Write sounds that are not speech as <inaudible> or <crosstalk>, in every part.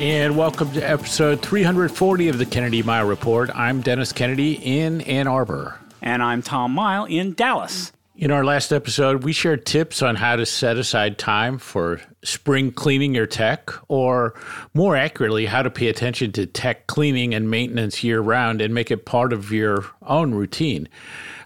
And welcome to episode 340 of the Kennedy Mighell Report. I'm Dennis Kennedy in Ann Arbor. And I'm Tom Mighell in Dallas. In our last episode, we shared tips on how to set aside time for spring cleaning your tech, or more accurately, how to pay attention to tech cleaning and maintenance year round and make it part of your own routine.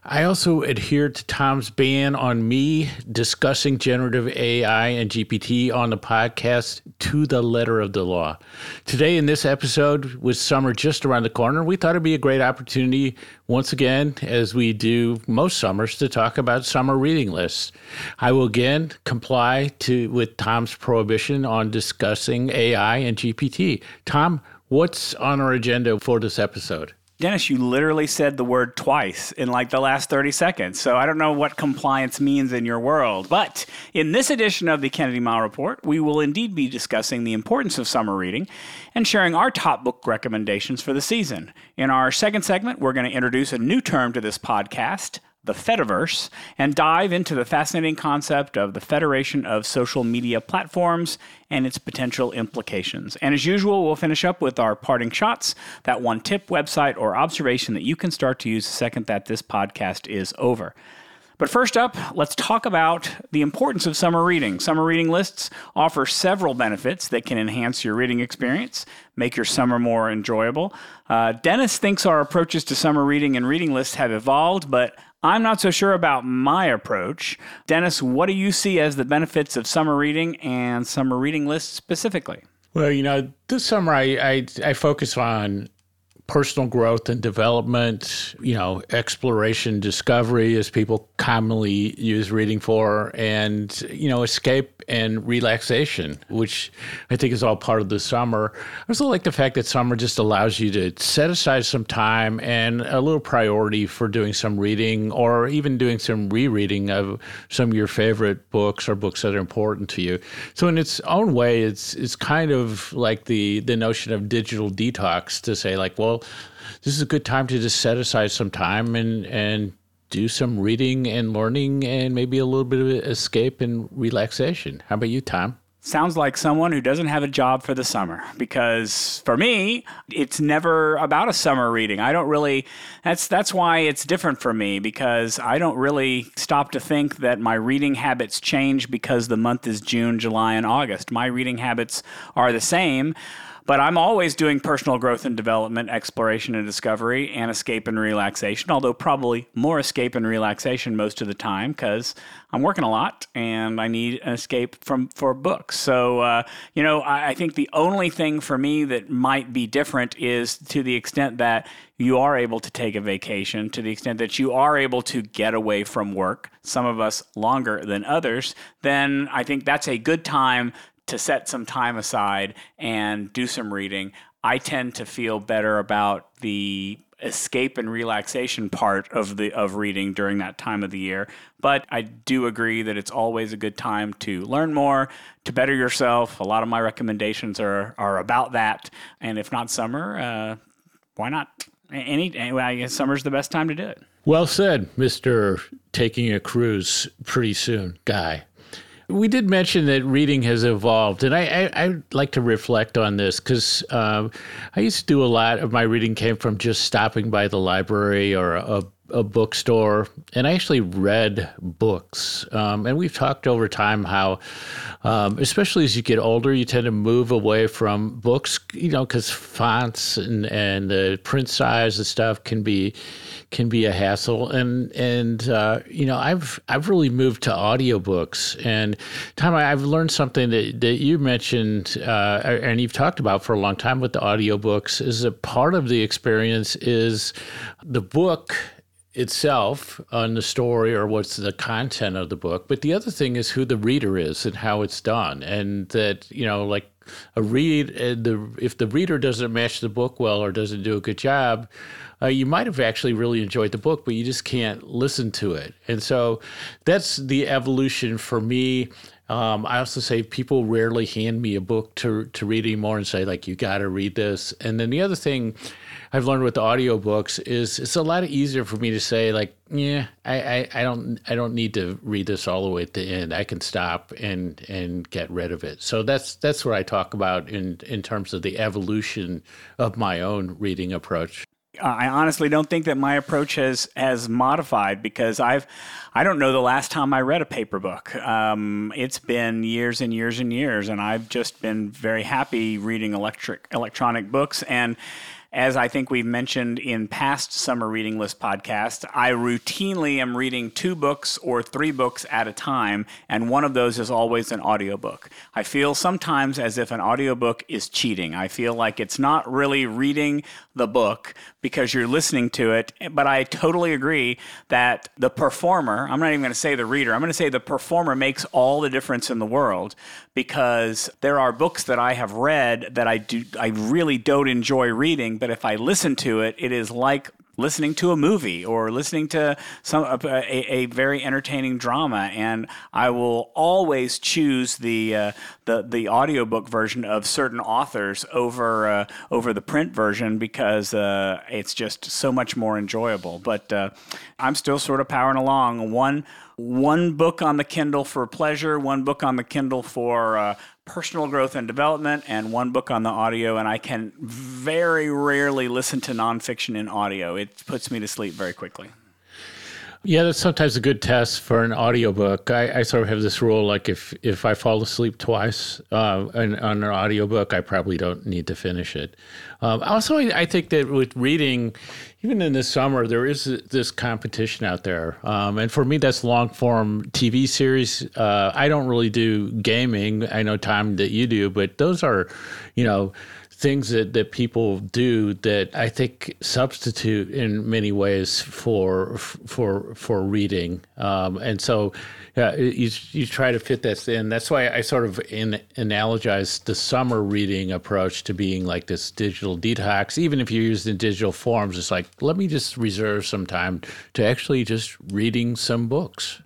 I also adhere to Tom's ban on me discussing generative AI and GPT on the podcast to the letter of the law. Today, in this episode, with summer just around the corner, we thought it'd be a great opportunity, once again, as we do most summers, to talk about summer reading lists. I will again comply to with Tom's prohibition on discussing AI and GPT. Tom, what's on our agenda for this episode? Dennis, you literally said the word twice in like the last 30 seconds. So I don't know what compliance means in your world. But in this edition of the Kennedy Mighell Report, we will indeed be discussing the importance of summer reading and sharing our top book recommendations for the season. In our second segment, we're going to introduce a new term to this podcast the Fediverse, and dive into the fascinating concept of the federation of social media platforms and its potential implications. And as usual, we'll finish up with our parting shots, that one tip, website, or observation that you can start to use the second that this podcast is over. But first up, let's talk about the importance of summer reading. Summer reading lists offer several benefits that can enhance your reading experience, make your summer more enjoyable. Uh, Dennis thinks our approaches to summer reading and reading lists have evolved, but I'm not so sure about my approach. Dennis, what do you see as the benefits of summer reading and summer reading lists specifically? Well, you know, this summer I, I, I focus on personal growth and development, you know, exploration, discovery, as people commonly use reading for, and, you know, escape and relaxation, which I think is all part of the summer. I also like the fact that summer just allows you to set aside some time and a little priority for doing some reading or even doing some rereading of some of your favorite books or books that are important to you. So in its own way, it's it's kind of like the the notion of digital detox to say like, well, this is a good time to just set aside some time and and do some reading and learning and maybe a little bit of escape and relaxation. How about you, Tom? Sounds like someone who doesn't have a job for the summer because for me it's never about a summer reading. I don't really that's that's why it's different for me because I don't really stop to think that my reading habits change because the month is June, July and August. My reading habits are the same. But I'm always doing personal growth and development, exploration and discovery, and escape and relaxation, although probably more escape and relaxation most of the time because I'm working a lot and I need an escape from for books. So, uh, you know, I, I think the only thing for me that might be different is to the extent that you are able to take a vacation, to the extent that you are able to get away from work, some of us longer than others, then I think that's a good time to set some time aside and do some reading. I tend to feel better about the escape and relaxation part of the of reading during that time of the year. But I do agree that it's always a good time to learn more, to better yourself. A lot of my recommendations are are about that. And if not summer, uh, why not? Any, anyway, I guess summer's the best time to do it. Well said, Mister. Taking a cruise pretty soon, guy. We did mention that reading has evolved, and I, I, I like to reflect on this because um, I used to do a lot of my reading came from just stopping by the library or a, a bookstore, and I actually read books. Um, and we've talked over time how, um, especially as you get older, you tend to move away from books, you know, because fonts and and the print size and stuff can be can be a hassle. And and uh, you know, I've I've really moved to audiobooks. And Tom, I've learned something that that you mentioned uh, and you've talked about for a long time with the audiobooks is a part of the experience is the book itself on the story or what's the content of the book but the other thing is who the reader is and how it's done and that you know like a read, and the if the reader doesn't match the book well or doesn't do a good job, uh, you might have actually really enjoyed the book, but you just can't listen to it. And so that's the evolution for me. Um, I also say people rarely hand me a book to to read anymore and say like you got to read this. And then the other thing I've learned with the audiobooks is it's a lot easier for me to say like yeah I, I, I don't I don't need to read this all the way at the end. I can stop and and get rid of it. So that's that's what I talk about in in terms of the evolution of my own reading approach. I honestly don't think that my approach has has modified because I've I don't know the last time I read a paper book. Um, it's been years and years and years, and I've just been very happy reading electric electronic books and as I think we've mentioned in past summer reading list podcasts, I routinely am reading two books or three books at a time, and one of those is always an audiobook. I feel sometimes as if an audiobook is cheating. I feel like it's not really reading the book because you're listening to it, but I totally agree that the performer, I'm not even going to say the reader, I'm going to say the performer makes all the difference in the world because there are books that I have read that I do I really don't enjoy reading, but if I listen to it, it is like listening to a movie or listening to some a, a, very entertaining drama. And I will always choose the uh, the the audiobook version of certain authors over uh, over the print version because uh, it's just so much more enjoyable. But uh, I'm still sort of powering along. One one book on the Kindle for pleasure, one book on the Kindle for uh, personal growth and development, and one book on the audio. And I can very rarely listen to nonfiction in audio. It puts me to sleep very quickly. Yeah, that's sometimes a good test for an audiobook. I, I sort of have this rule like if if I fall asleep twice uh, on, on an audiobook, I probably don't need to finish it. Um, also, I, I, think that with reading, even in the summer, there is this competition out there. Um, and for me, that's long form TV series. Uh, I don't really do gaming. I know, Tom, that you do, but those are, you know, things that, that people do that I think substitute in many ways for for for reading. Um, and so yeah, you, you try to fit this in. That's why I sort of in, analogize the summer reading approach to being like this digital detox. Even if you use the digital forms, it's like let me just reserve some time to actually just reading some books.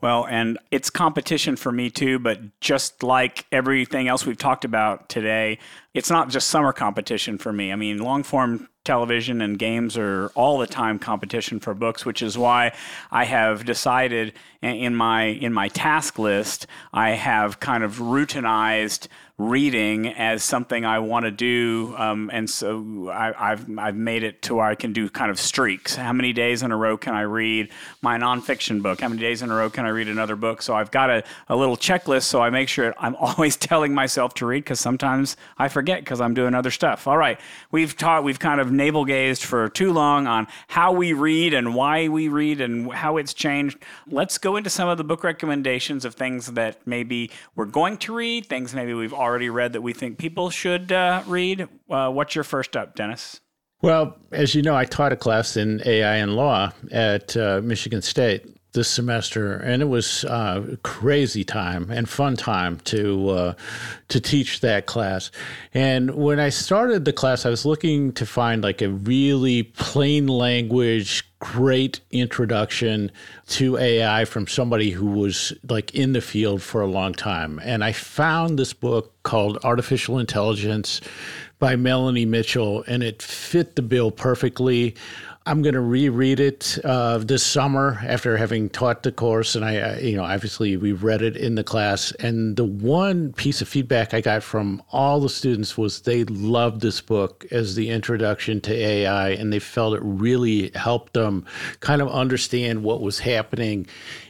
Well, and it's competition for me too, but just like everything else we've talked about today, it's not just summer competition for me. I mean, long form television and games are all the time competition for books, which is why I have decided in my in my task list, I have kind of routinized reading as something I want to do, um, and so I, have I've made it to where I can do kind of streaks. How many days in a row can I read my nonfiction book? How many days in a row can I read another book? So I've got a, a little checklist, so I make sure I'm <laughs> always telling myself to read because sometimes I forget because I'm doing other stuff. All right, we've taught, we've kind of navel gazed for too long on how we read and why we read and how it's changed. Let's go into some of the book recommendations of things that maybe we're going to read, things maybe we've already already read that we think people should uh, read. Uh, what's your first up, Dennis? Well, as you know, I taught a class in AI and law at uh, Michigan State this semester, and it was uh, crazy time and fun time to uh, to teach that class. And when I started the class, I was looking to find like a really plain language great introduction to AI from somebody who was like in the field for a long time. And I found this book called Artificial Intelligence by Melanie Mitchell, and it fit the bill perfectly. I'm going to reread it uh, this summer after having taught the course, and I, I, you know, obviously we read it in the class. And the one piece of feedback I got from all the students was they loved this book as the introduction to AI, and they felt it really helped them kind of understand what was happening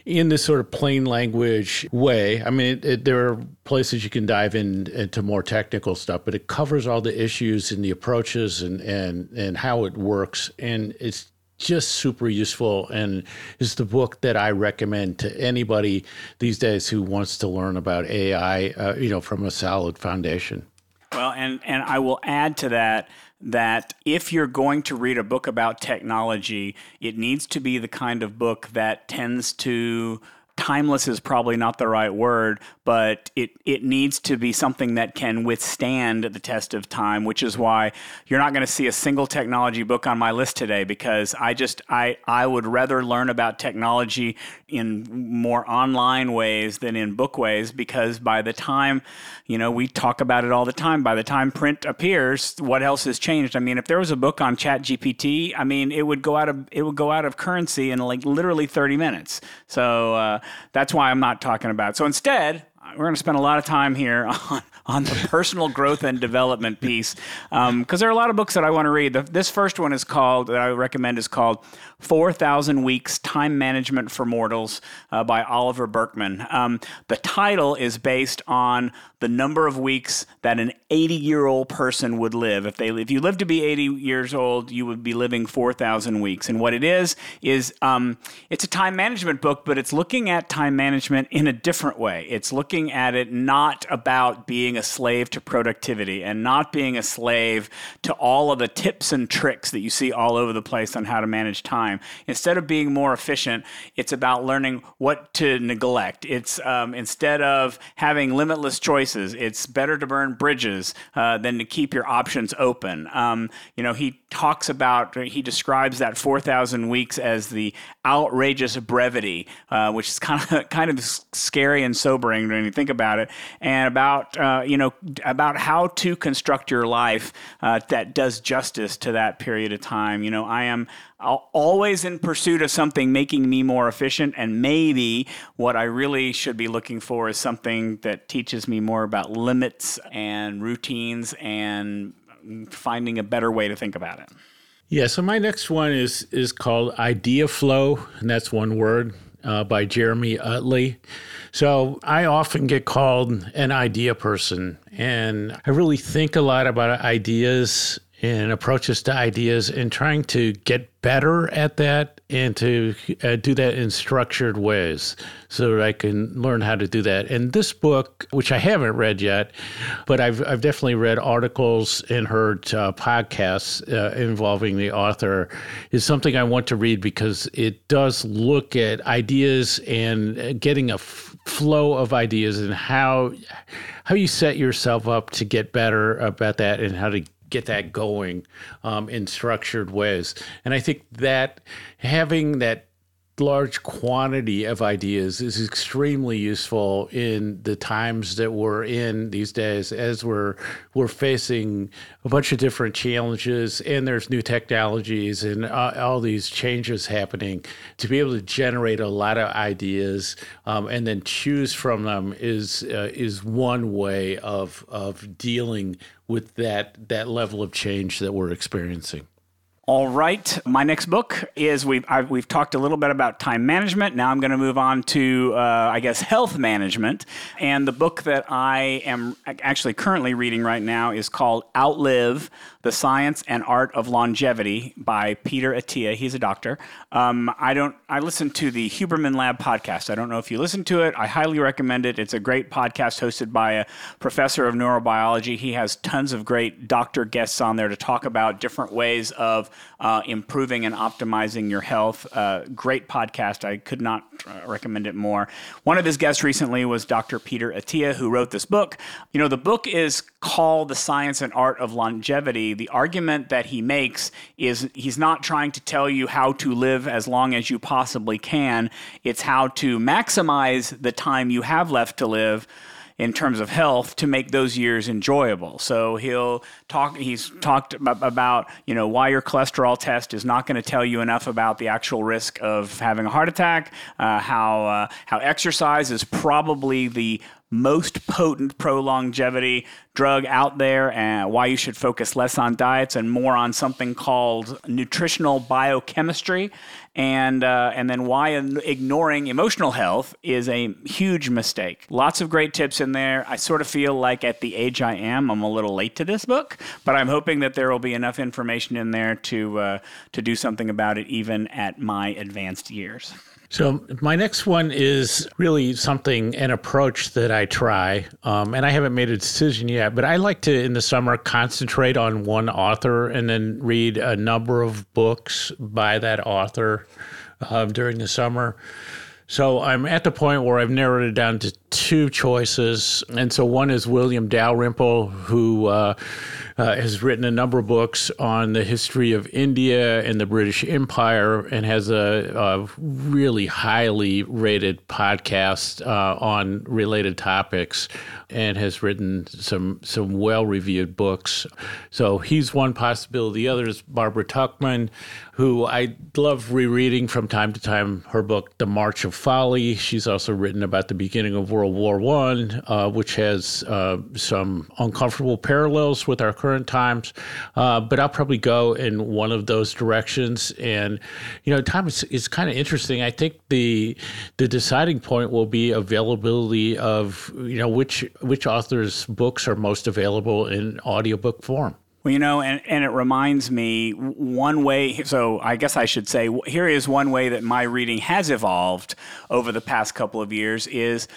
in this sort of plain language way. I mean, it, it, there are places you can dive in into more technical stuff, but it covers all the issues and the approaches and and and how it works, and it's just super useful and is the book that I recommend to anybody these days who wants to learn about AI, uh, you know, from a solid foundation. Well, and and I will add to that that if you're going to read a book about technology, it needs to be the kind of book that tends to timeless is probably not the right word, but it it needs to be something that can withstand the test of time, which is why you're not going to see a single technology book on my list today because I just I I would rather learn about technology in more online ways than in book ways because by the time you know we talk about it all the time by the time print appears what else has changed i mean if there was a book on chat gpt i mean it would go out of it would go out of currency in like literally 30 minutes so uh, that's why i'm not talking about it. so instead we're going to spend a lot of time here <laughs> on, on the personal growth and development piece because um, there are a lot of books that I want to read. The, this first one is called, that I recommend, is called 4,000 Weeks Time Management for Mortals uh, by Oliver Burkeman. Um, the title is based on the number of weeks that an 80 year old person would live. If, they, if you live to be 80 years old, you would be living 4,000 weeks. And what it is, is um, it's a time management book, but it's looking at time management in a different way. It's looking at it not about being a slave to productivity and not being a slave to all of the tips and tricks that you see all over the place on how to manage time time. Instead of being more efficient, it's about learning what to neglect. It's um, instead of having limitless choices, it's better to burn bridges uh, than to keep your options open. Um, you know, he talks about, he describes that 4,000 weeks as the outrageous brevity, uh, which is <laughs> kind of kind of scary and sobering when you think about it, and about uh, you know about how to construct your life uh, that does justice to that period of time. You know, I am always in pursuit of something making me more efficient, and maybe what I really should be looking for is something that teaches me more about limits and routines and finding a better way to think about it. Yeah, so my next one is is called Ideaflow, and that's one word uh, by Jeremy Utley. So I often get called an idea person, and I really think a lot about ideas and approaches to ideas and trying to get better at that and to uh, do that in structured ways so that I can learn how to do that. And this book, which I haven't read yet, but I've, I've definitely read articles and heard uh, podcasts uh, involving the author, is something I want to read because it does look at ideas and uh, getting a f- flow of ideas and how how you set yourself up to get better about that and how to get that going um, in structured ways. And I think that having that large quantity of ideas is extremely useful in the times that we're in these days as we're we're facing a bunch of different challenges and there's new technologies and uh, all these changes happening to be able to generate a lot of ideas um, and then choose from them is uh, is one way of of dealing with that that level of change that we're experiencing all right. My next book is we've I've, we've talked a little bit about time management. Now I'm going to move on to uh, I guess health management. And the book that I am actually currently reading right now is called Outlive: The Science and Art of Longevity by Peter Attia. He's a doctor. Um, I don't. I listen to the Huberman Lab podcast. I don't know if you listen to it. I highly recommend it. It's a great podcast hosted by a professor of neurobiology. He has tons of great doctor guests on there to talk about different ways of uh, improving and optimizing your health. Uh, great podcast. I could not uh, recommend it more. One of his guests recently was Dr. Peter Attia, who wrote this book. You know, the book is called The Science and Art of Longevity. The argument that he makes is he's not trying to tell you how to live as long as you possibly can, it's how to maximize the time you have left to live in terms of health to make those years enjoyable. So he'll talk. He's talked about you know why your cholesterol test is not going to tell you enough about the actual risk of having a heart attack. Uh, how uh, how exercise is probably the most potent pro longevity drug out there and why you should focus less on diets and more on something called nutritional biochemistry and uh, and then why ignoring emotional health is a huge mistake. Lots of great tips in there. I sort of feel like at the age I am, I'm a little late to this book, but I'm hoping that there will be enough information in there to uh, to do something about it even at my advanced years. So, my next one is really something, an approach that I try. Um, and I haven't made a decision yet, but I like to, in the summer, concentrate on one author and then read a number of books by that author uh, during the summer. So I'm at the point where I've narrowed it down to two choices. And so one is William Dalrymple, who uh, uh, has written a number of books on the history of India and the British Empire and has a, a really highly rated podcast uh, on related topics and has written some some well reviewed books. So he's one possibility. The other is Barbara Tuchman, who I love rereading from time to time. Her book, The March of Folly. She's also written about the beginning of World War One, uh, which has uh, some uncomfortable parallels with our current times. Uh, but I'll probably go in one of those directions. And you know, Tom, it's, it's kind of interesting. I think the the deciding point will be availability of you know which which authors' books are most available in audiobook form. Well, you know, and, and it reminds me one way. So I guess I should say here is one way that my reading has evolved over the past couple of years is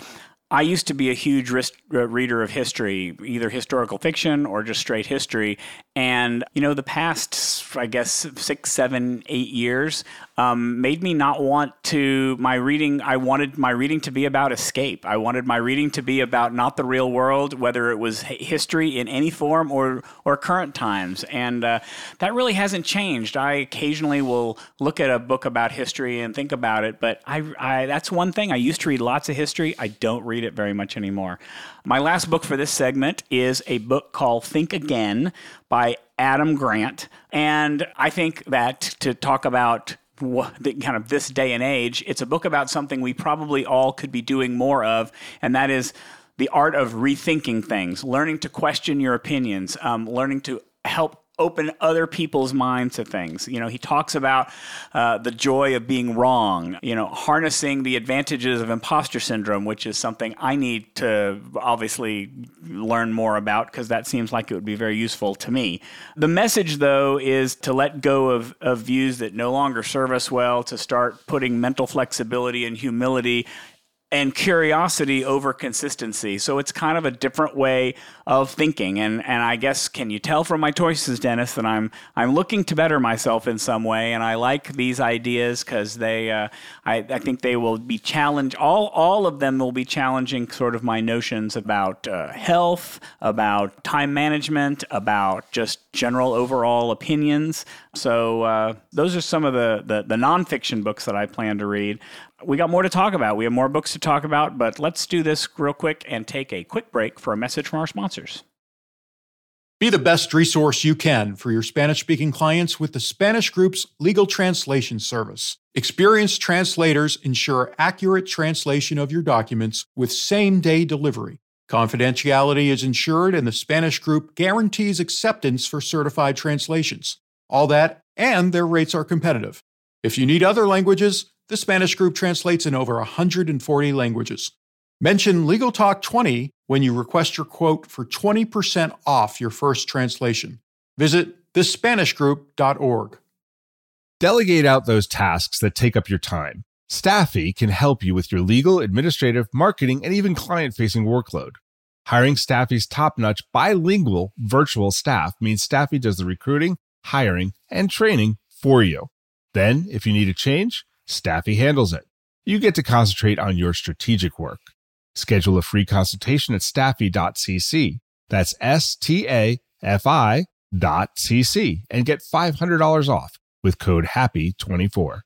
I used to be a huge uh, reader of history, either historical fiction or just straight history. And, you know, the past, I guess, six, seven, eight years um, made me not want to, my reading, I wanted my reading to be about escape. I wanted my reading to be about not the real world, whether it was history in any form or, or current times. And uh, that really hasn't changed. I occasionally will look at a book about history and think about it, but I, I that's one thing. I used to read lots of history. I don't read it very much anymore. My last book for this segment is a book called Think Again by Adam Grant. And I think that to talk about kind of this day and age, it's a book about something we probably all could be doing more of, and that is the art of rethinking things, learning to question your opinions, um, learning to help open other people's minds to things. You know, he talks about uh, the joy of being wrong, you know, harnessing the advantages of imposter syndrome, which is something I need to obviously learn more about because that seems like it would be very useful to me. The message, though, is to let go of, of views that no longer serve us well, to start putting mental flexibility and humility and curiosity over consistency. So it's kind of a different way of thinking. And and I guess can you tell from my choices, Dennis, that I'm I'm looking to better myself in some way, and I like these ideas because they uh, I I think they will be challenge all all of them will be challenging sort of my notions about uh, health, about time management, about just general overall opinions. So uh, those are some of the, the the nonfiction books that I plan to read we got more to talk about. We have more books to talk about, but let's do this real quick and take a quick break for a message from our sponsors. Be the best resource you can for your Spanish speaking clients with the Spanish Group's legal translation service. Experienced translators ensure accurate translation of your documents with same day delivery. Confidentiality is ensured, and the Spanish Group guarantees acceptance for certified translations. All that, and their rates are competitive. If you need other languages, the Spanish group translates in over 140 languages. Mention Legal Talk 20 when you request your quote for 20% off your first translation. Visit thespanishgroup.org. Delegate out those tasks that take up your time. Staffi can help you with your legal, administrative, marketing, and even client facing workload. Hiring Staffi's top notch bilingual virtual staff means Staffi does the recruiting, hiring, and training for you. Then, if you need a change, Staffi handles it. You get to concentrate on your strategic work. Schedule a free consultation at staffi.cc. That's S T A F I dot cc and get $500 off with code HAPPY24.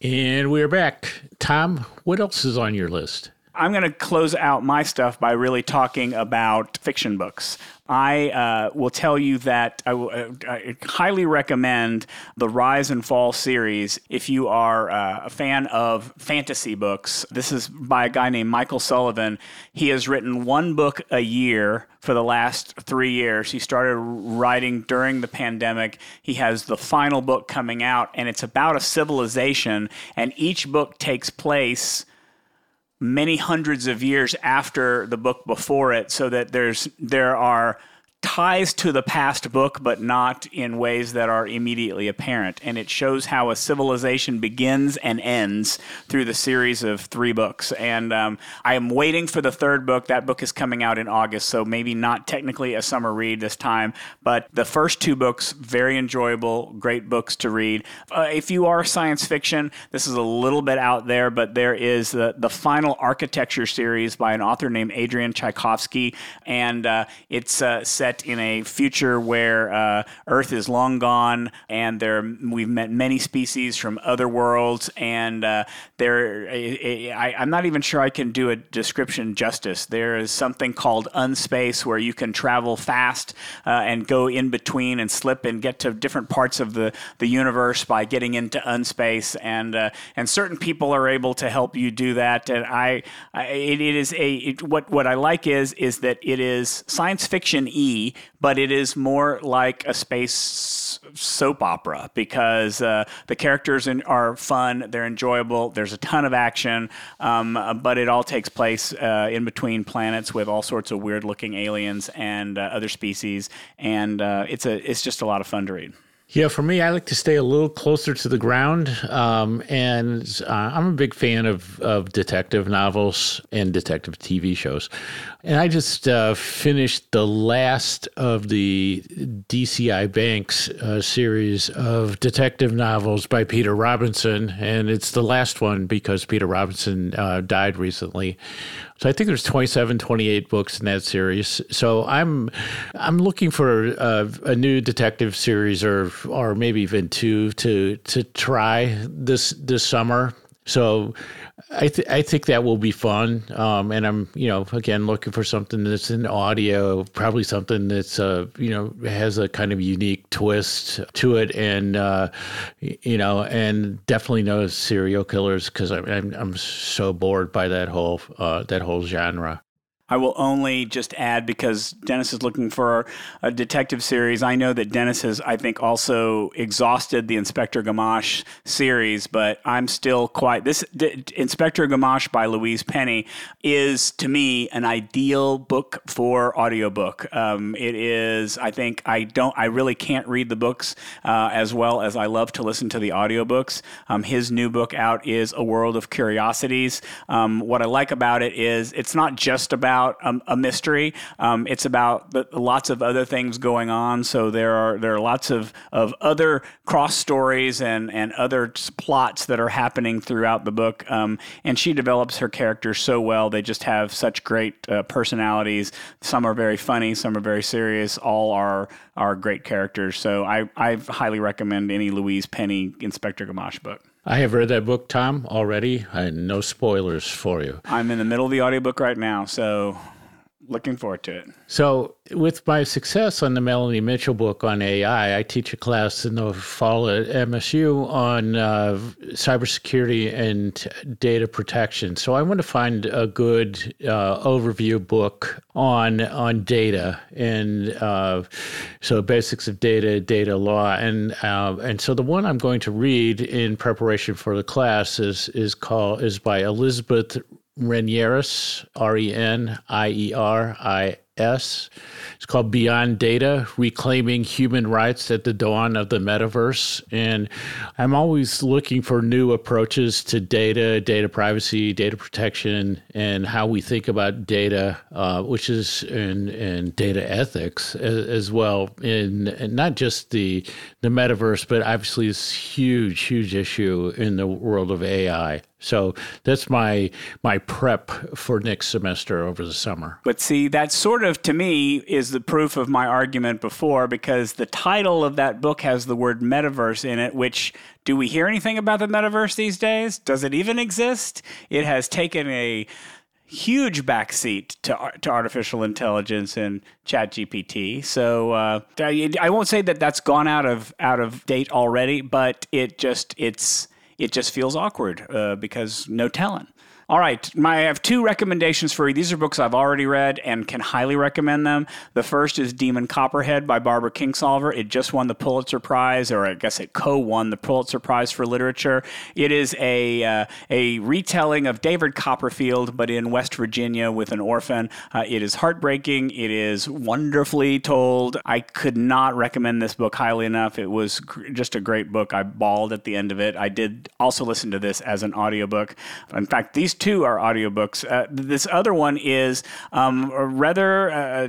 And we're back. Tom, what else is on your list? I'm going to close out my stuff by really talking about fiction books. I uh, will tell you that uh, I highly recommend the Rise and Fall series if you are uh, a fan of fantasy books. This is by a guy named Michael Sullivan. He has written one book a year for the last three years. He started writing during the pandemic. He has the final book coming out, and it's about a civilization, and each book takes place many hundreds of years after the book before it so that there's there are ties to the past book, but not in ways that are immediately apparent. And it shows how a civilization begins and ends through the series of three books. And um, I am waiting for the third book. That book is coming out in August, so maybe not technically a summer read this time, but the first two books, very enjoyable, great books to read. Uh, if you are science fiction, this is a little bit out there, but there is the, the final architecture series by an author named Adrian Tchaikovsky, and uh, it's uh, set set in a future where uh, Earth is long gone, and there we've met many species from other worlds, and uh, there I, I'm not even sure I can do a description justice. There is something called unspace where you can travel fast uh, and go in between and slip and get to different parts of the, the universe by getting into unspace, and uh, and certain people are able to help you do that. And I, I it, it is a it, what what I like is is that it is science fiction e but it is more like a space soap opera because uh, the characters in, are fun, they're enjoyable, there's a ton of action, um, but it all takes place uh, in between planets with all sorts of weird looking aliens and uh, other species, and uh, it's a it's just a lot of fun to read. Yeah, for me, I like to stay a little closer to the ground. Um, and uh, I'm a big fan of, of detective novels and detective TV shows. And I just uh, finished the last of the DCI Banks uh, series of detective novels by Peter Robinson. And it's the last one because Peter Robinson uh, died recently. So I think there's 27, 28 books in that series. So I'm I'm looking for a, a, new detective series or or maybe even two to to try this this summer. So I, th- I think that will be fun. Um, and I'm, you know, again, looking for something that's in audio, probably something that's, uh, you know, has a kind of unique twist to it. And, uh, you know, and definitely no serial killers because I'm, I'm, I'm, so bored by that whole, uh, that whole genre. I will only just add because Dennis is looking for a detective series. I know that Dennis has, I think, also exhausted the Inspector Gamache series, but I'm still quite. This D- Inspector Gamache by Louise Penny is, to me, an ideal book for audiobook. Um, it is, I think, I don't, I really can't read the books uh, as well as I love to listen to the audiobooks. Um, his new book out is A World of Curiosities. Um, what I like about it is it's not just about about a, a mystery. Um, it's about the, lots of other things going on. So there are there are lots of, of other cross stories and and other plots that are happening throughout the book. Um, and she develops her characters so well. They just have such great uh, personalities. Some are very funny. Some are very serious. All are are great characters. So I I highly recommend any Louise Penny Inspector Gamache book. I have read that book, Tom, already. I, no spoilers for you. I'm in the middle of the audiobook right now, so looking forward to it. So, with my success on the Melanie Mitchell book on AI, I teach a class in the fall at MSU on uh, cybersecurity and data protection. So, I want to find a good uh, overview book on on data and uh, so basics of data, data law, and uh, and so the one I'm going to read in preparation for the class is is called is by Elizabeth Renieris, R E N I E R I S. It's called Beyond Data Reclaiming Human Rights at the Dawn of the Metaverse. And I'm always looking for new approaches to data, data privacy, data protection, and how we think about data, uh, which is in, in data ethics as, as well, in, in, not just the, the metaverse, but obviously this huge, huge issue in the world of AI. So that's my my prep for next semester over the summer. But see, that sort of to me is the proof of my argument before because the title of that book has the word metaverse in it, which do we hear anything about the metaverse these days? Does it even exist? It has taken a huge backseat to to artificial intelligence and chat gpt so uh, i won't say that that's gone out of out of date already but it just it's it just feels awkward uh, because no telling. All right, my, I have two recommendations for you. These are books I've already read and can highly recommend them. The first is Demon Copperhead by Barbara Kingsolver. It just won the Pulitzer Prize, or I guess it co-won the Pulitzer Prize for literature. It is a uh, a retelling of David Copperfield, but in West Virginia with an orphan. Uh, it is heartbreaking. It is wonderfully told. I could not recommend this book highly enough. It was gr- just a great book. I bawled at the end of it. I did also listen to this as an audiobook. In fact, these two are audiobooks. Uh, this other one is um, rather uh,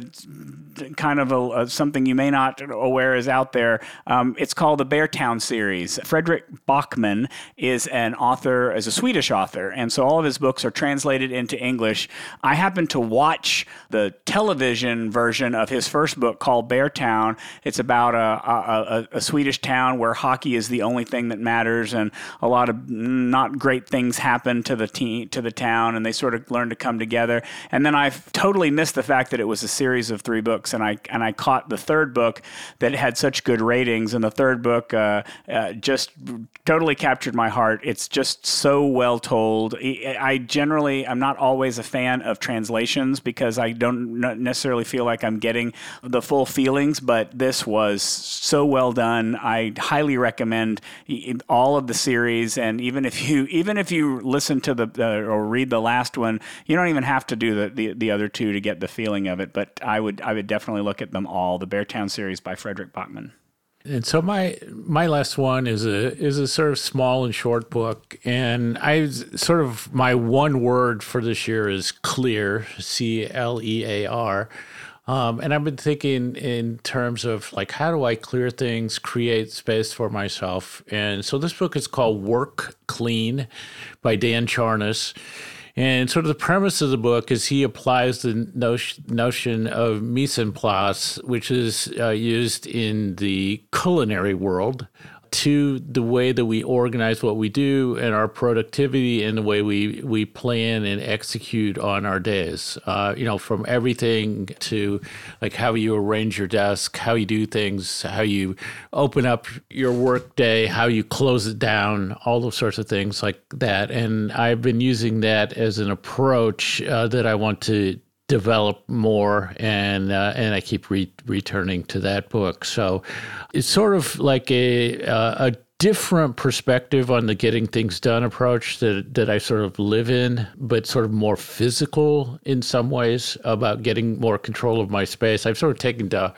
kind of a, a, something you may not aware is out there. Um, it's called the Beartown series. Fredrik Backman is an author, is a Swedish author, and so all of his books are translated into English. I happened to watch the television version of his first book called Beartown. It's about a, a, a Swedish town where hockey is the only thing that matters, and a lot of not great things happen to the team to the town, and they sort of learn to come together. And then I totally missed the fact that it was a series of three books, and I and I caught the third book that had such good ratings, and the third book uh, uh, just totally captured my heart. It's just so well told. I generally I'm not always a fan of translations because I don't necessarily feel like I'm getting the full feelings, but this was so well done. I highly recommend all of the series, and even if you even if you listen to the uh, or read the last one, you don't even have to do the, the, the other two to get the feeling of it. But I would I would definitely look at them all. The Beartown series by Fredrik Backman. And so my my last one is a is a sort of small and short book, and I sort of my one word for this year is clear, C L E A R. Um, and I've been thinking in terms of like, how do I clear things, create space for myself? And so this book is called Work Clean by Dan Charnas. And sort of the premise of the book is he applies the notion, of mise en place, which is uh, used in the culinary world, to the way that we organize what we do and our productivity and the way we, we plan and execute on our days. Uh, you know, from everything to like how you arrange your desk, how you do things, how you open up your work day, how you close it down, all those sorts of things like that. And I've been using that as an approach uh, that I want to develop more and uh, and I keep re- returning to that book. So it's sort of like a uh, a different perspective on the getting things done approach that that I sort of live in, but sort of more physical in some ways about getting more control of my space. I've sort of taken to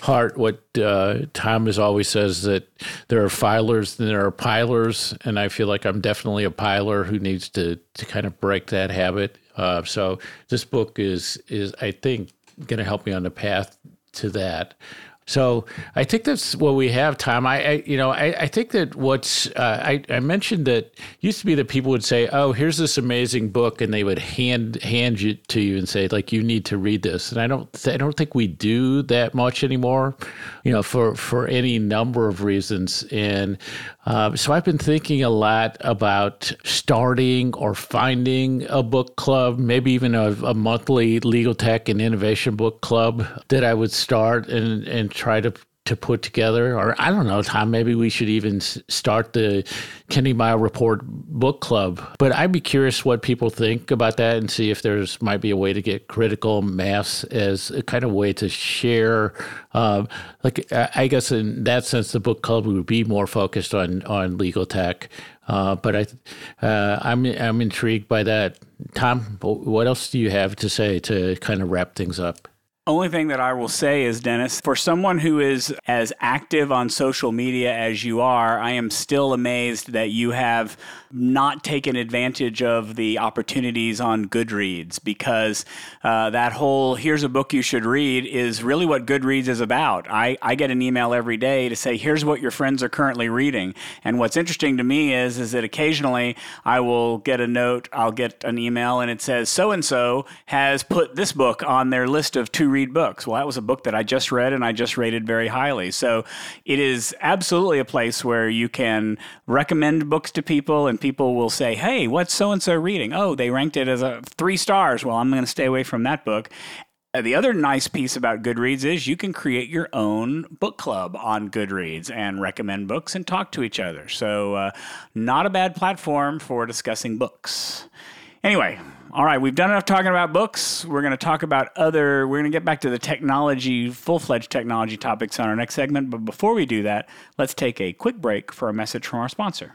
heart what uh, Thomas always says that there are filers and there are pilers, and I feel like I'm definitely a piler who needs to to kind of break that habit. Uh, so this book is is I think going to help me on the path to that. So I think that's what we have, Tom. I, I you know, I, I, think that what's uh, I, I mentioned that used to be that people would say, "Oh, here's this amazing book," and they would hand hand it to you and say, "Like you need to read this." And I don't I don't think we do that much anymore, you know, for for any number of reasons. And uh, so I've been thinking a lot about starting or finding a book club, maybe even a, a monthly legal tech and innovation book club that I would start and and try to to put together or i don't know tom maybe we should even start the kenny Mighell report book club but i'd be curious what people think about that and see if there's might be a way to get critical mass as a kind of way to share um, like i guess in that sense the book club would be more focused on on legal tech uh, but I, uh, I'm I'm intrigued by that. Tom, what else do you have to say to kind of wrap things up? Only thing that I will say is, Dennis, for someone who is as active on social media as you are, I am still amazed that you have not taken advantage of the opportunities on Goodreads because uh, that whole here's a book you should read is really what Goodreads is about. I, I get an email every day to say, here's what your friends are currently reading. And what's interesting to me is, is that occasionally I will get a note, I'll get an email, and it says, so and so has put this book on their list of to read books. Well, that was a book that I just read and I just rated very highly. So it is absolutely a place where you can recommend books to people and people will say, "Hey, what's so and so reading? Oh, they ranked it as a three stars. Well, I'm going to stay away from that book." Uh, the other nice piece about Goodreads is you can create your own book club on Goodreads and recommend books and talk to each other. So, uh, not a bad platform for discussing books. Anyway, all right, we've done enough talking about books. We're going to talk about other, we're going to get back to the technology, full fledged technology topics on our next segment. But before we do that, let's take a quick break for a message from our sponsor.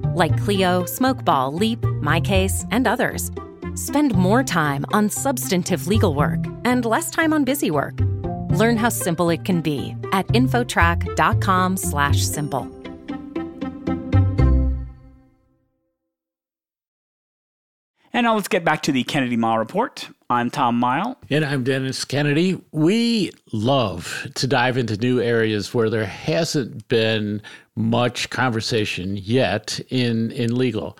like Clio, Smokeball, Leap, MyCase, and others. Spend more time on substantive legal work and less time on busy work. Learn how simple it can be at infotrack.com/simple. And now let's get back to the Kennedy Mighell Report. I'm Tom Mighell. And I'm Dennis Kennedy. We love to dive into new areas where there hasn't been much conversation yet in, in legal.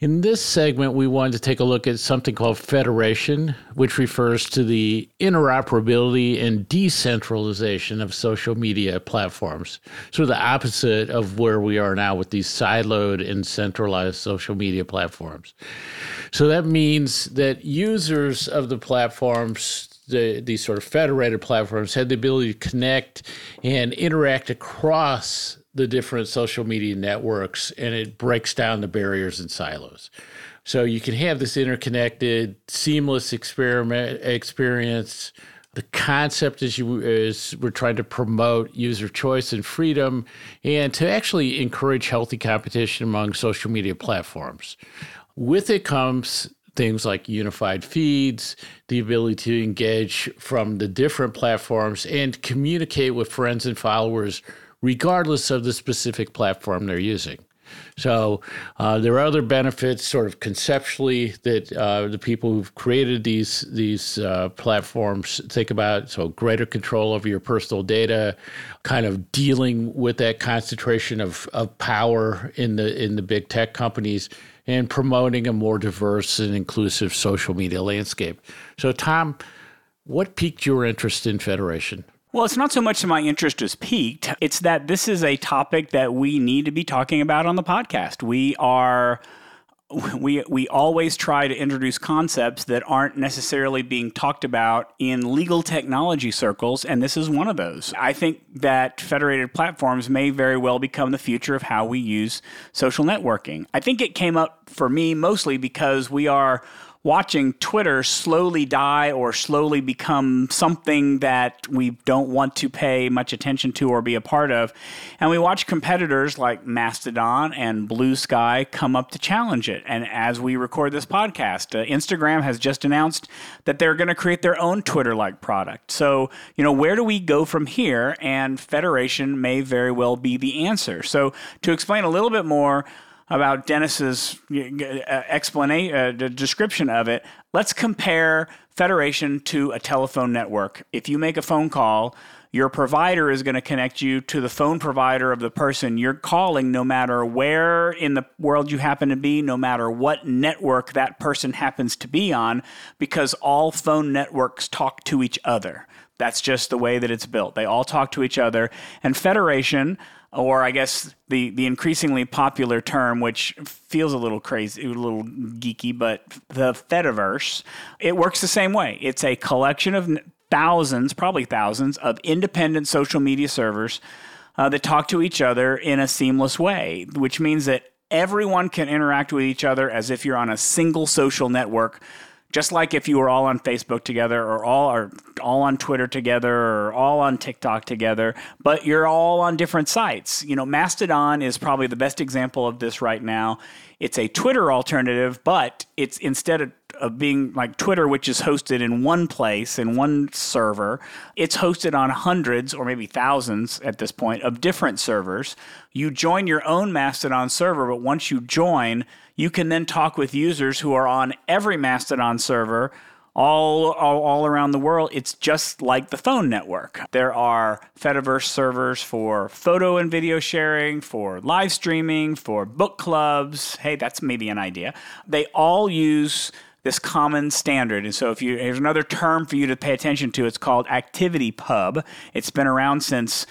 In this segment, we wanted to take a look at something called federation, which refers to the interoperability and decentralization of social media platforms. Of the opposite of where we are now with these siloed and centralized social media platforms. So that means that users of the platforms the, these sort of federated platforms had the ability to connect and interact across the different social media networks and it breaks down the barriers and silos. So you can have this interconnected, seamless experiment experience. The concept is you is we're trying to promote user choice and freedom and to actually encourage healthy competition among social media platforms. With it comes things like unified feeds, the ability to engage from the different platforms and communicate with friends and followers regardless of the specific platform they're using. So uh, there are other benefits, sort of conceptually, that uh, the people who've created these these uh, platforms think about. So greater control over your personal data, kind of dealing with that concentration of, of power in the in the big tech companies, and promoting a more diverse and inclusive social media landscape. So, Tom, what piqued your interest in Federation? Well, it's not so much that my interest is piqued, it's that this is a topic that we need to be talking about on the podcast. We are we we always try to introduce concepts that aren't necessarily being talked about in legal technology circles and this is one of those. I think that federated platforms may very well become the future of how we use social networking. I think it came up for me mostly because we are watching Twitter slowly die or slowly become something that we don't want to pay much attention to or be a part of. And we watch competitors like Mastodon and Blue Sky come up to challenge it. And as we record this podcast, uh, Instagram has just announced that they're going to create their own Twitter like product. So, you know, where do we go from here? And Federation may very well be the answer. So, to explain a little bit more, about Dennis's uh, explanation, uh, description of it, let's compare Federation to a telephone network. If you make a phone call, your provider is going to connect you to the phone provider of the person you're calling, no matter where in the world you happen to be, no matter what network that person happens to be on, because all phone networks talk to each other. That's just the way that it's built. They all talk to each other. And Federation or I guess the the increasingly popular term, which feels a little crazy, a little geeky, but the Fediverse, it works the same way. It's a collection of thousands, probably thousands, of independent social media servers uh, that talk to each other in a seamless way, which means that everyone can interact with each other as if you're on a single social network just like if you were all on Facebook together or all are all on Twitter together or all on TikTok together, but you're all on different sites. You know, Mastodon is probably the best example of this right now. It's a Twitter alternative, but it's instead of, of being like Twitter, which is hosted in one place in one server, it's hosted on hundreds or maybe thousands at this point of different servers. You join your own Mastodon server, but once you join, you can then talk with users who are on every Mastodon server all, all, all around the world, it's just like the phone network. There are Fediverse servers for photo and video sharing, for live streaming, for book clubs. Hey, that's maybe an idea. They all use this common standard. And so if you here's another term for you to pay attention to, it's called ActivityPub. It's been around since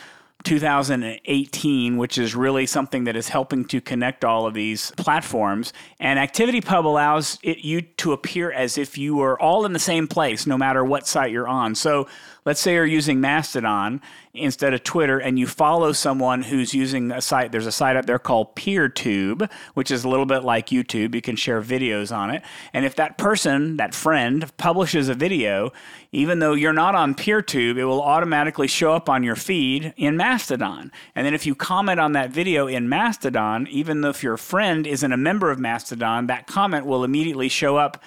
2018, which is really something that is helping to connect all of these platforms. And ActivityPub allows it, you to appear as if you were all in the same place, no matter what site you're on. So let's say you're using Mastodon instead of Twitter and you follow someone who's using a site, there's a site up there called PeerTube, which is a little bit like YouTube. You can share videos on it. And if that person, that friend, publishes a video, even though you're not on PeerTube, it will automatically show up on your feed in Mastodon. And then if you comment on that video in Mastodon, even though if your friend isn't a member of Mastodon, that comment will immediately show up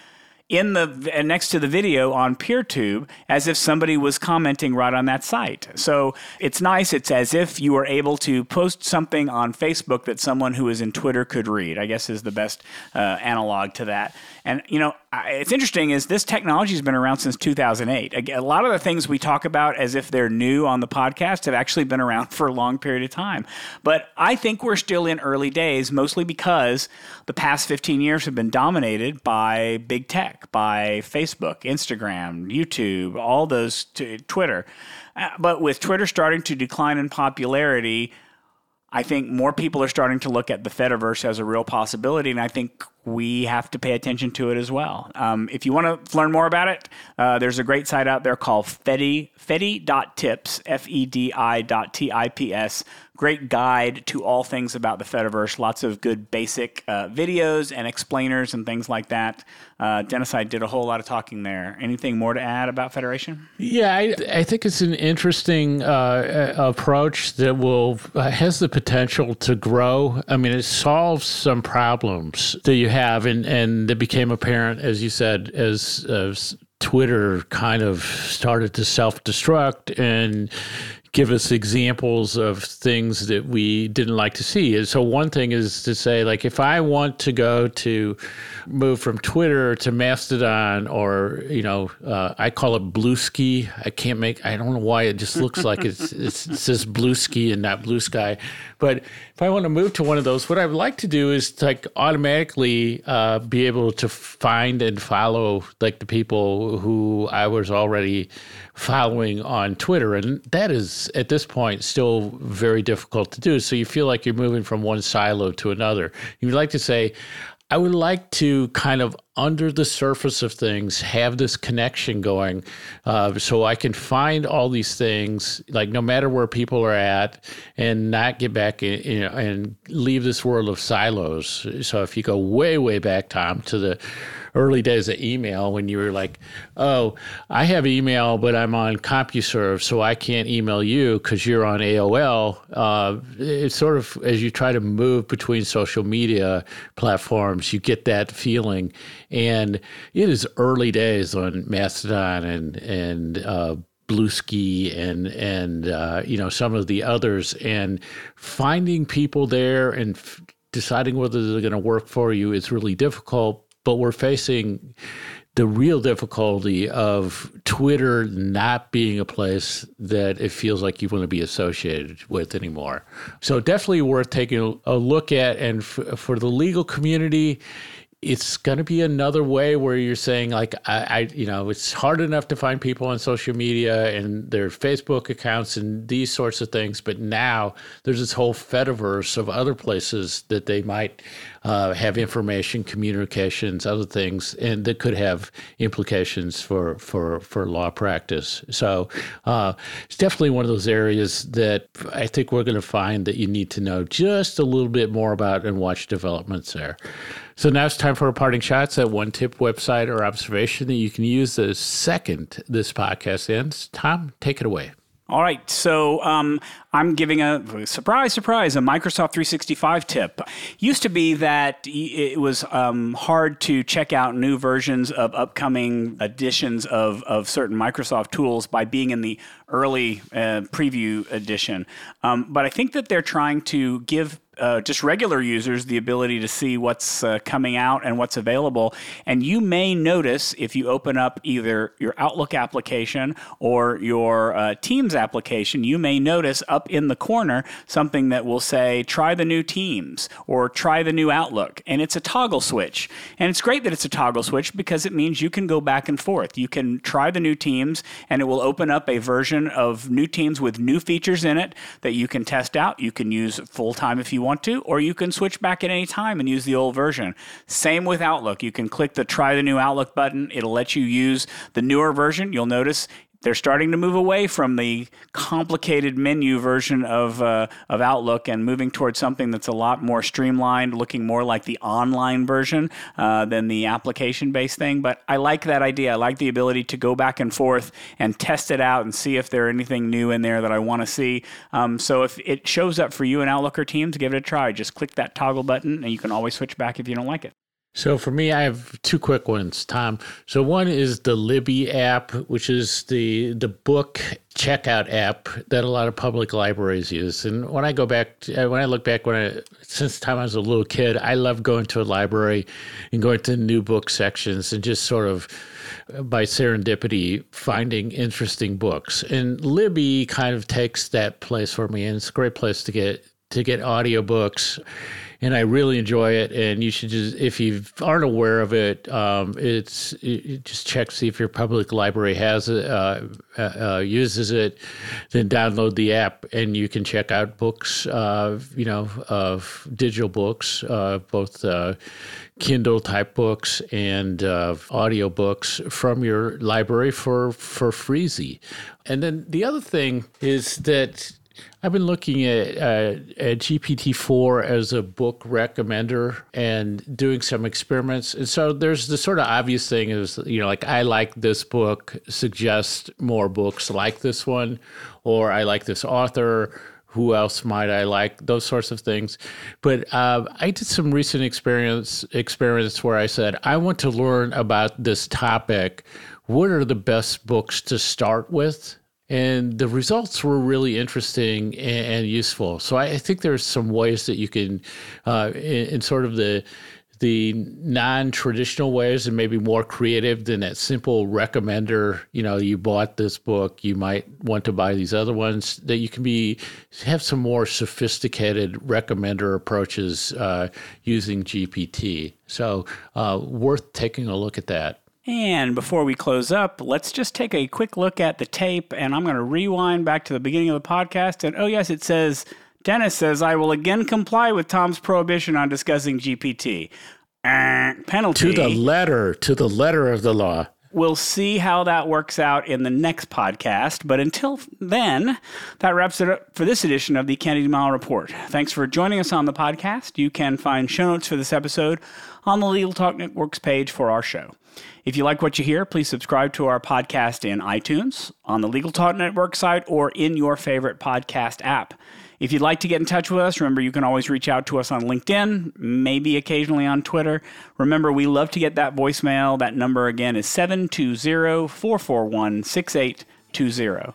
in the next to the video on PeerTube as if somebody was commenting right on that site. So it's nice. It's as if you were able to post something on Facebook that someone who is in Twitter could read. I guess is the best uh, analog to that. And you know, it's interesting is this technology has been around since 2008. A lot of the things we talk about as if they're new on the podcast have actually been around <laughs> for a long period of time. But I think we're still in early days, mostly because the past 15 years have been dominated by big tech, by Facebook, Instagram, YouTube, all those, t- Twitter. Uh, but with Twitter starting to decline in popularity, I think more people are starting to look at the Fediverse as a real possibility, and I think we have to pay attention to it as well. Um, if you want to learn more about it, uh, there's a great site out there called Fedi, Fedi.tips, F-E-D-I dot T-I-P-S. Great guide to all things about the Fediverse. Lots of good basic uh, videos and explainers and things like that. Uh, I did a whole lot of talking there. Anything more to add about Federation? Yeah, I, I think it's an interesting uh, approach that will uh, has the potential to grow. I mean, it solves some problems that you have, and and it became apparent, as you said, as, as Twitter kind of started to self destruct and give us examples of things that we didn't like to see. And so one thing is to say, like, if I want to go to move from Twitter to Mastodon, or you know, uh, I call it Bluesky. I can't make. I don't know why it just looks like it's, <laughs> it's it says Bluesky and not Blue Sky. But if I want to move to one of those, what I would like to do is like automatically uh, be able to find and follow like the people who I was already following on Twitter. And that is, at this point, still very difficult to do. So you feel like you're moving from one silo to another. You'd like to say, I would like to kind of under the surface of things have this connection going uh, so I can find all these things, like no matter where people are at, and not get back in, you know, and leave this world of silos. So if you go way, way back, Tom, to the early days of email when you were like, oh, I have email, but I'm on CompuServe, so I can't email you because you're on AOL. Uh, it's sort of as you try to move between social media platforms, you get that feeling. And it is early days on Mastodon and, and, uh, Bluesky and and uh, you know some of the others, and finding people there and f- deciding whether they're going to work for you is really difficult but we're facing the real difficulty of Twitter not being a place that it feels like you want to be associated with anymore. So definitely worth taking a look at. And f- for the legal community, it's going to be another way where you're saying like I, I, you know it's hard enough to find people on social media and their facebook accounts and these sorts of things but now there's this whole fediverse of other places that they might uh, have information communications other things and that could have implications for for for law practice. So uh, it's definitely one of those areas that i think we're going to find that you need to know just a little bit more about and watch developments there so now it's time for a parting shots at one tip website or observation that you can use the second this podcast ends. Tom, take it away. All right, so um, I'm giving a surprise, surprise, a Microsoft 365 tip. Used to be that it was um, hard to check out new versions of upcoming editions of, of certain Microsoft tools by being in the early uh, preview edition. Um, but I think that they're trying to give uh, just regular users the ability to see what's uh, coming out and what's available. And you may notice if you open up either your Outlook application or your uh, Teams application, you may notice up in the corner something that will say, try the new Teams or try the new Outlook. And it's a toggle switch. And it's great that it's a toggle switch because it means you can go back and forth. You can try the new Teams and it will open up a version of new Teams with new features in it that you can test out. You can use full time if you want to, or you can switch back at any time and use the old version. Same with Outlook. You can click the try the new Outlook button. It'll let you use the newer version. You'll notice they're starting to move away from the complicated menu version of uh, of Outlook and moving towards something that's a lot more streamlined, looking more like the online version uh, than the application based thing. But I like that idea. I like the ability to go back and forth and test it out and see if there's anything new in there that I want to see. Um, so if it shows up for you in Outlook or Teams, give it a try. Just click that toggle button, and you can always switch back if you don't like it. So for me, I have two quick ones, Tom. So one is the Libby app, which is the the book checkout app that a lot of public libraries use. And when I go back, to, uh, when I look back, when I since the time I was a little kid, I love going to a library and going to new book sections and just sort of uh, by serendipity finding interesting books. And Libby kind of takes that place for me, and it's a great place to get to get audiobooks and I really enjoy it. And you should just, if you aren't aware of it, um, it's it, just check see if your public library has it, uh, uh, uh, uses it. Then download the app, and you can check out books. Uh, you know, of digital books, uh, both uh, Kindle type books and uh, audio books from your library for for freezy. And then the other thing is that I've been looking at, uh, at GPT-4 as a book recommender and doing some experiments. And so there's the sort of obvious thing is, you know, like I like this book, suggest more books like this one, or I like this author. Who else might I like? Those sorts of things. But uh, I did some recent experience experiments where I said I want to learn about this topic. What are the best books to start with? And the results were really interesting and, and useful. So I, I, think there's some ways that you can, uh, in, in, sort of the the non-traditional ways and maybe more creative than that simple recommender you know you bought this book you might want to buy these other ones that you can be have some more sophisticated recommender approaches uh, using gpt so uh, worth taking a look at that and before we close up, let's just take a quick look at the tape. And I'm going to rewind back to the beginning of the podcast. And oh, yes, it says Dennis says, I will again comply with Tom's prohibition on discussing GPT. Uh, penalty. To the letter, to the letter of the law. We'll see how that works out in the next podcast. But until then, that wraps it up for this edition of the Kennedy Mighell Report. Thanks for joining us on the podcast. You can find show notes for this episode on the Legal Talk Network's page for our show. If you like what you hear, please subscribe to our podcast in iTunes, on the Legal Talk Network site, or in your favorite podcast app. If you'd like to get in touch with us, remember you can always reach out to us on LinkedIn, maybe occasionally on Twitter. Remember, we love to get that voicemail. That number again is 720 441 6820.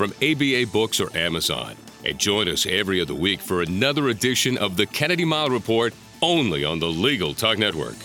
from ABA Books or Amazon. And join us every other week for another edition of the Kennedy Mighell Report only on the Legal Talk Network.